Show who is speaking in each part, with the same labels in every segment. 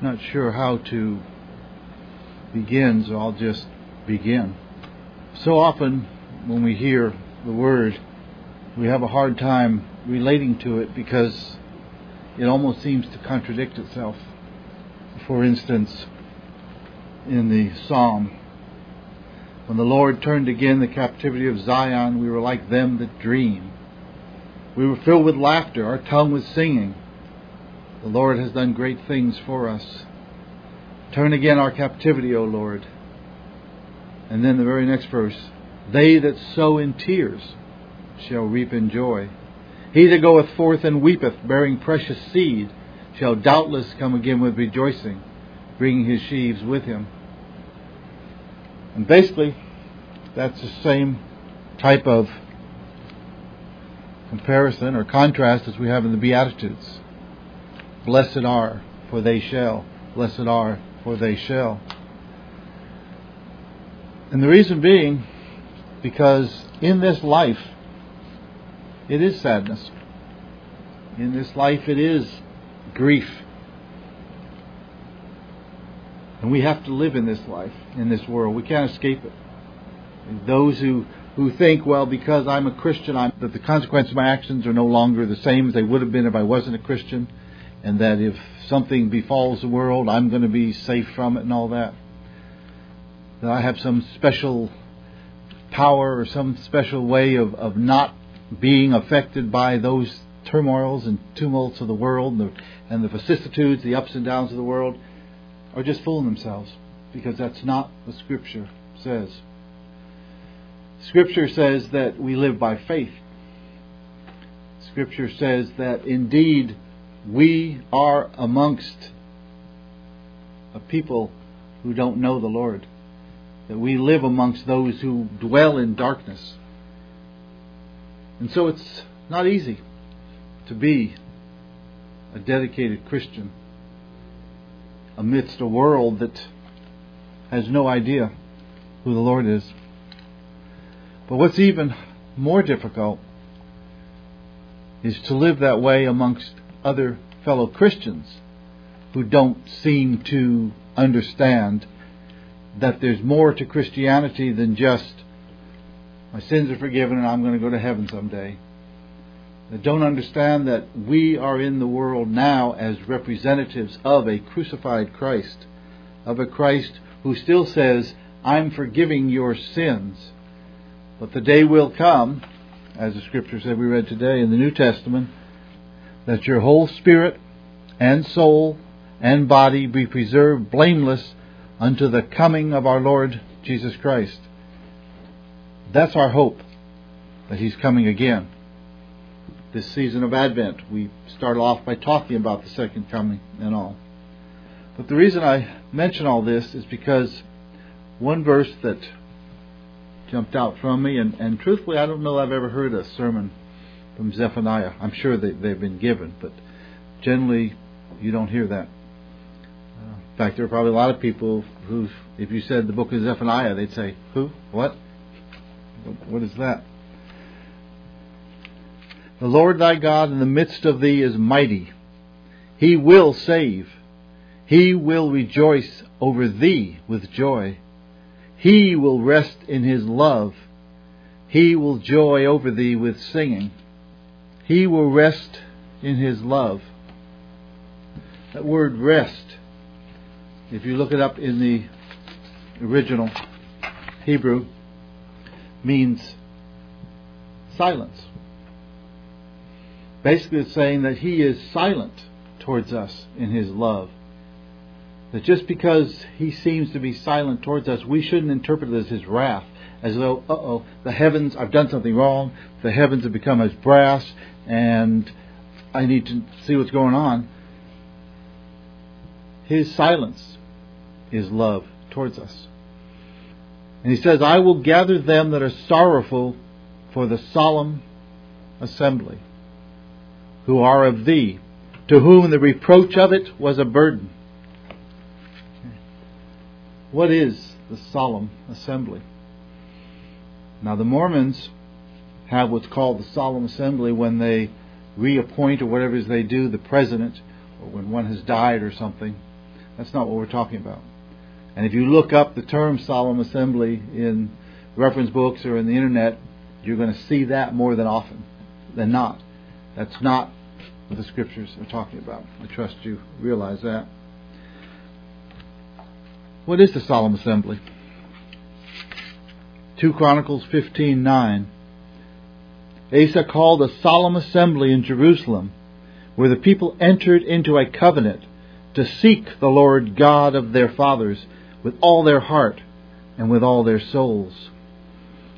Speaker 1: not sure how to begin, so I'll just begin. So often when we hear the word, we have a hard time relating to it because it almost seems to contradict itself. For instance, in the psalm, when the Lord turned again the captivity of Zion, we were like them that dream. We were filled with laughter, our tongue was singing. The Lord has done great things for us. Turn again our captivity, O Lord. And then the very next verse They that sow in tears shall reap in joy. He that goeth forth and weepeth, bearing precious seed, shall doubtless come again with rejoicing, bringing his sheaves with him. And basically, that's the same type of comparison or contrast as we have in the Beatitudes. Blessed are, for they shall. Blessed are, for they shall. And the reason being, because in this life, it is sadness. In this life, it is grief. And we have to live in this life, in this world. We can't escape it. And those who, who think, well, because I'm a Christian, I'm, that the consequences of my actions are no longer the same as they would have been if I wasn't a Christian, and that if something befalls the world, I'm going to be safe from it and all that. That I have some special power or some special way of, of not being affected by those turmoils and tumults of the world and the, and the vicissitudes, the ups and downs of the world, are just fooling themselves because that's not what Scripture says. Scripture says that we live by faith. Scripture says that indeed we are amongst a people who don't know the Lord. That we live amongst those who dwell in darkness. And so it's not easy to be a dedicated Christian amidst a world that has no idea who the Lord is. But what's even more difficult is to live that way amongst other fellow Christians who don't seem to understand that there's more to Christianity than just my sins are forgiven and I'm going to go to heaven someday. That don't understand that we are in the world now as representatives of a crucified Christ, of a Christ who still says, I'm forgiving your sins. But the day will come, as the scripture said we read today in the New Testament, that your whole spirit and soul and body be preserved blameless unto the coming of our Lord Jesus Christ. That's our hope, that He's coming again. This season of Advent, we start off by talking about the second coming and all. But the reason I mention all this is because one verse that jumped out from me, and, and truthfully, I don't know I've ever heard a sermon from Zephaniah. I'm sure they, they've been given, but generally you don't hear that. Uh, in fact, there are probably a lot of people who, if you said the book of Zephaniah, they'd say, Who? What? What is that? The Lord thy God in the midst of thee is mighty. He will save. He will rejoice over thee with joy. He will rest in his love. He will joy over thee with singing. He will rest in his love. That word rest, if you look it up in the original Hebrew, means silence. Basically, it's saying that he is silent towards us in his love. That just because he seems to be silent towards us, we shouldn't interpret it as his wrath, as though, uh oh, the heavens, I've done something wrong, the heavens have become as brass, and I need to see what's going on. His silence is love towards us. And he says, I will gather them that are sorrowful for the solemn assembly, who are of thee, to whom the reproach of it was a burden. What is the solemn assembly? Now, the Mormons have what's called the solemn assembly when they reappoint or whatever it is they do the president, or when one has died or something. That's not what we're talking about. And if you look up the term solemn assembly in reference books or in the internet, you're going to see that more than often than not. That's not what the scriptures are talking about. I trust you realize that. What is the solemn assembly? 2 Chronicles 15:9 Asa called a solemn assembly in Jerusalem where the people entered into a covenant to seek the Lord God of their fathers with all their heart and with all their souls.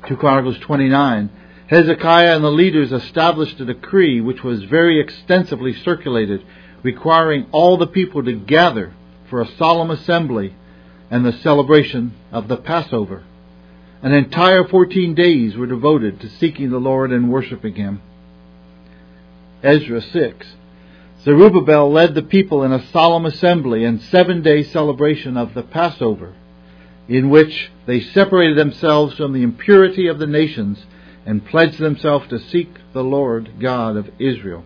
Speaker 1: 2 Chronicles 29 Hezekiah and the leaders established a decree which was very extensively circulated, requiring all the people to gather for a solemn assembly and the celebration of the Passover. An entire 14 days were devoted to seeking the Lord and worshiping Him. Ezra 6. Zerubbabel led the people in a solemn assembly and seven day celebration of the Passover, in which they separated themselves from the impurity of the nations and pledged themselves to seek the Lord God of Israel.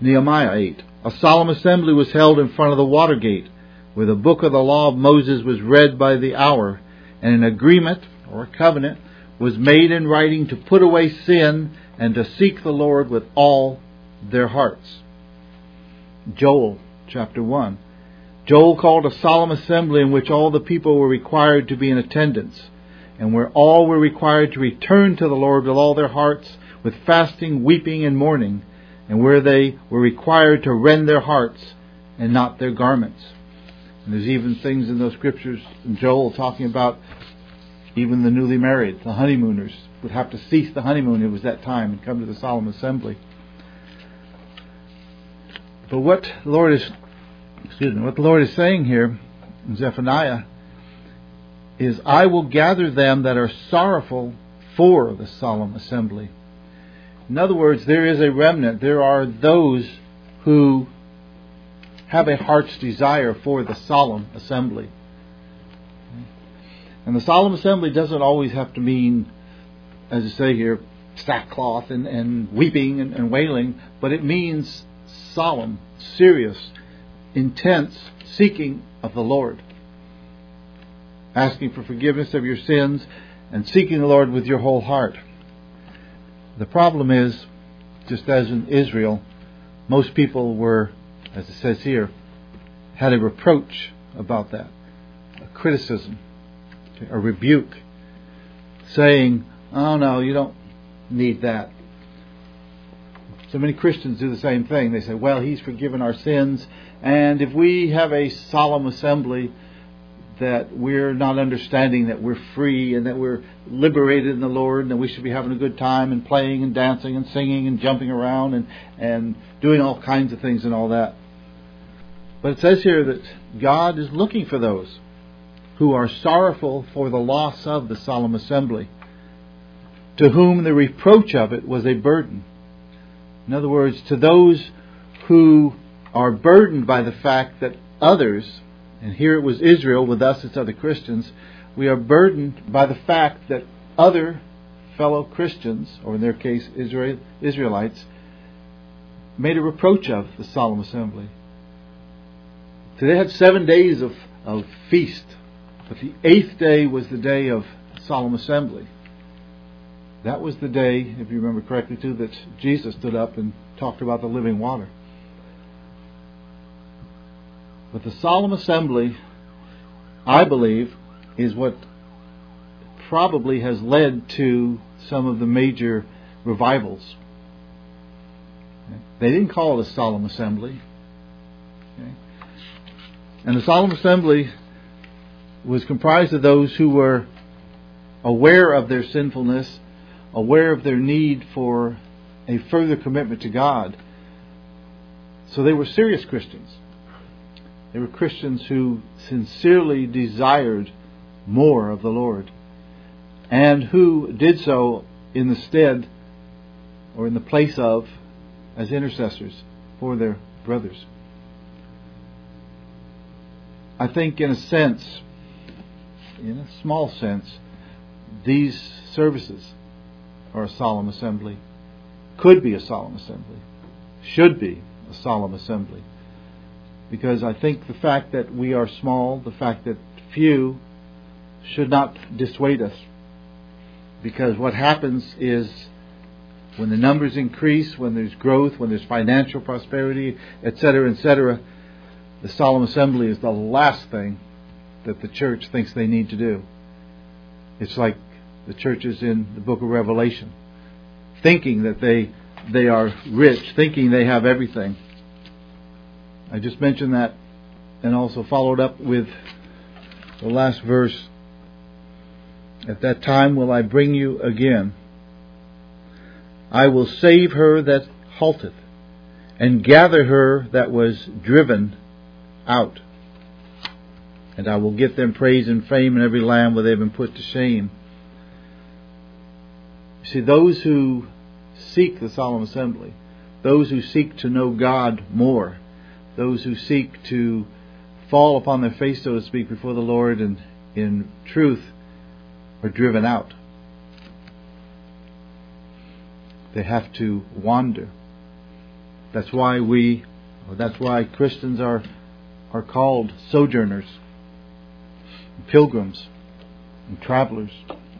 Speaker 1: Nehemiah 8. A solemn assembly was held in front of the water gate, where the book of the law of Moses was read by the hour and an agreement or a covenant was made in writing to put away sin and to seek the Lord with all their hearts. Joel chapter 1. Joel called a solemn assembly in which all the people were required to be in attendance, and where all were required to return to the Lord with all their hearts, with fasting, weeping, and mourning, and where they were required to rend their hearts and not their garments. And there's even things in those scriptures Joel talking about even the newly married, the honeymooners, would have to cease the honeymoon. It was that time and come to the solemn assembly. But what the Lord is, excuse me, what the Lord is saying here in Zephaniah is, I will gather them that are sorrowful for the solemn assembly. In other words, there is a remnant. There are those who have a heart's desire for the solemn assembly. And the solemn assembly doesn't always have to mean, as I say here, sackcloth and, and weeping and, and wailing, but it means solemn, serious, intense seeking of the Lord. Asking for forgiveness of your sins and seeking the Lord with your whole heart. The problem is, just as in Israel, most people were as it says here, had a reproach about that, a criticism, a rebuke, saying, Oh no, you don't need that. So many Christians do the same thing. They say, Well, He's forgiven our sins, and if we have a solemn assembly, that we're not understanding that we're free and that we're liberated in the Lord and that we should be having a good time and playing and dancing and singing and jumping around and, and doing all kinds of things and all that. But it says here that God is looking for those who are sorrowful for the loss of the solemn assembly, to whom the reproach of it was a burden. In other words, to those who are burdened by the fact that others, and here it was Israel, with us it's other Christians, we are burdened by the fact that other fellow Christians, or in their case Israel, Israelites, made a reproach of the solemn assembly. So they had seven days of, of feast, but the eighth day was the day of solemn assembly. That was the day, if you remember correctly, too, that Jesus stood up and talked about the living water. But the solemn assembly, I believe, is what probably has led to some of the major revivals. They didn't call it a solemn assembly. And the solemn assembly was comprised of those who were aware of their sinfulness, aware of their need for a further commitment to God. So they were serious Christians. They were Christians who sincerely desired more of the Lord and who did so in the stead or in the place of as intercessors for their brothers. I think, in a sense, in a small sense, these services are a solemn assembly, could be a solemn assembly, should be a solemn assembly. Because I think the fact that we are small, the fact that few, should not dissuade us. Because what happens is when the numbers increase, when there's growth, when there's financial prosperity, etc., etc., the solemn assembly is the last thing that the church thinks they need to do. It's like the churches in the book of Revelation, thinking that they they are rich, thinking they have everything. I just mentioned that and also followed up with the last verse. At that time will I bring you again. I will save her that halteth, and gather her that was driven out. And I will give them praise and fame in every land where they've been put to shame. You see, those who seek the solemn assembly, those who seek to know God more, those who seek to fall upon their face, so to speak, before the Lord and in truth, are driven out. They have to wander. That's why we, that's why Christians are, are called sojourners, pilgrims, and travelers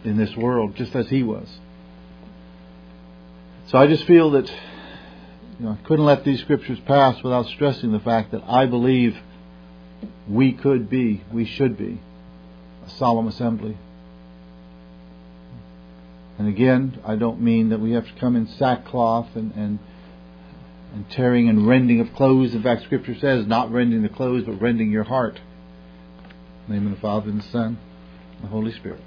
Speaker 1: in this world, just as he was. So I just feel that you know, I couldn't let these scriptures pass without stressing the fact that I believe we could be, we should be, a solemn assembly. And again, I don't mean that we have to come in sackcloth and, and, and tearing and rending of clothes. In fact, Scripture says not rending the clothes, but rending your heart. In the name of the Father, and the Son, and the Holy Spirit.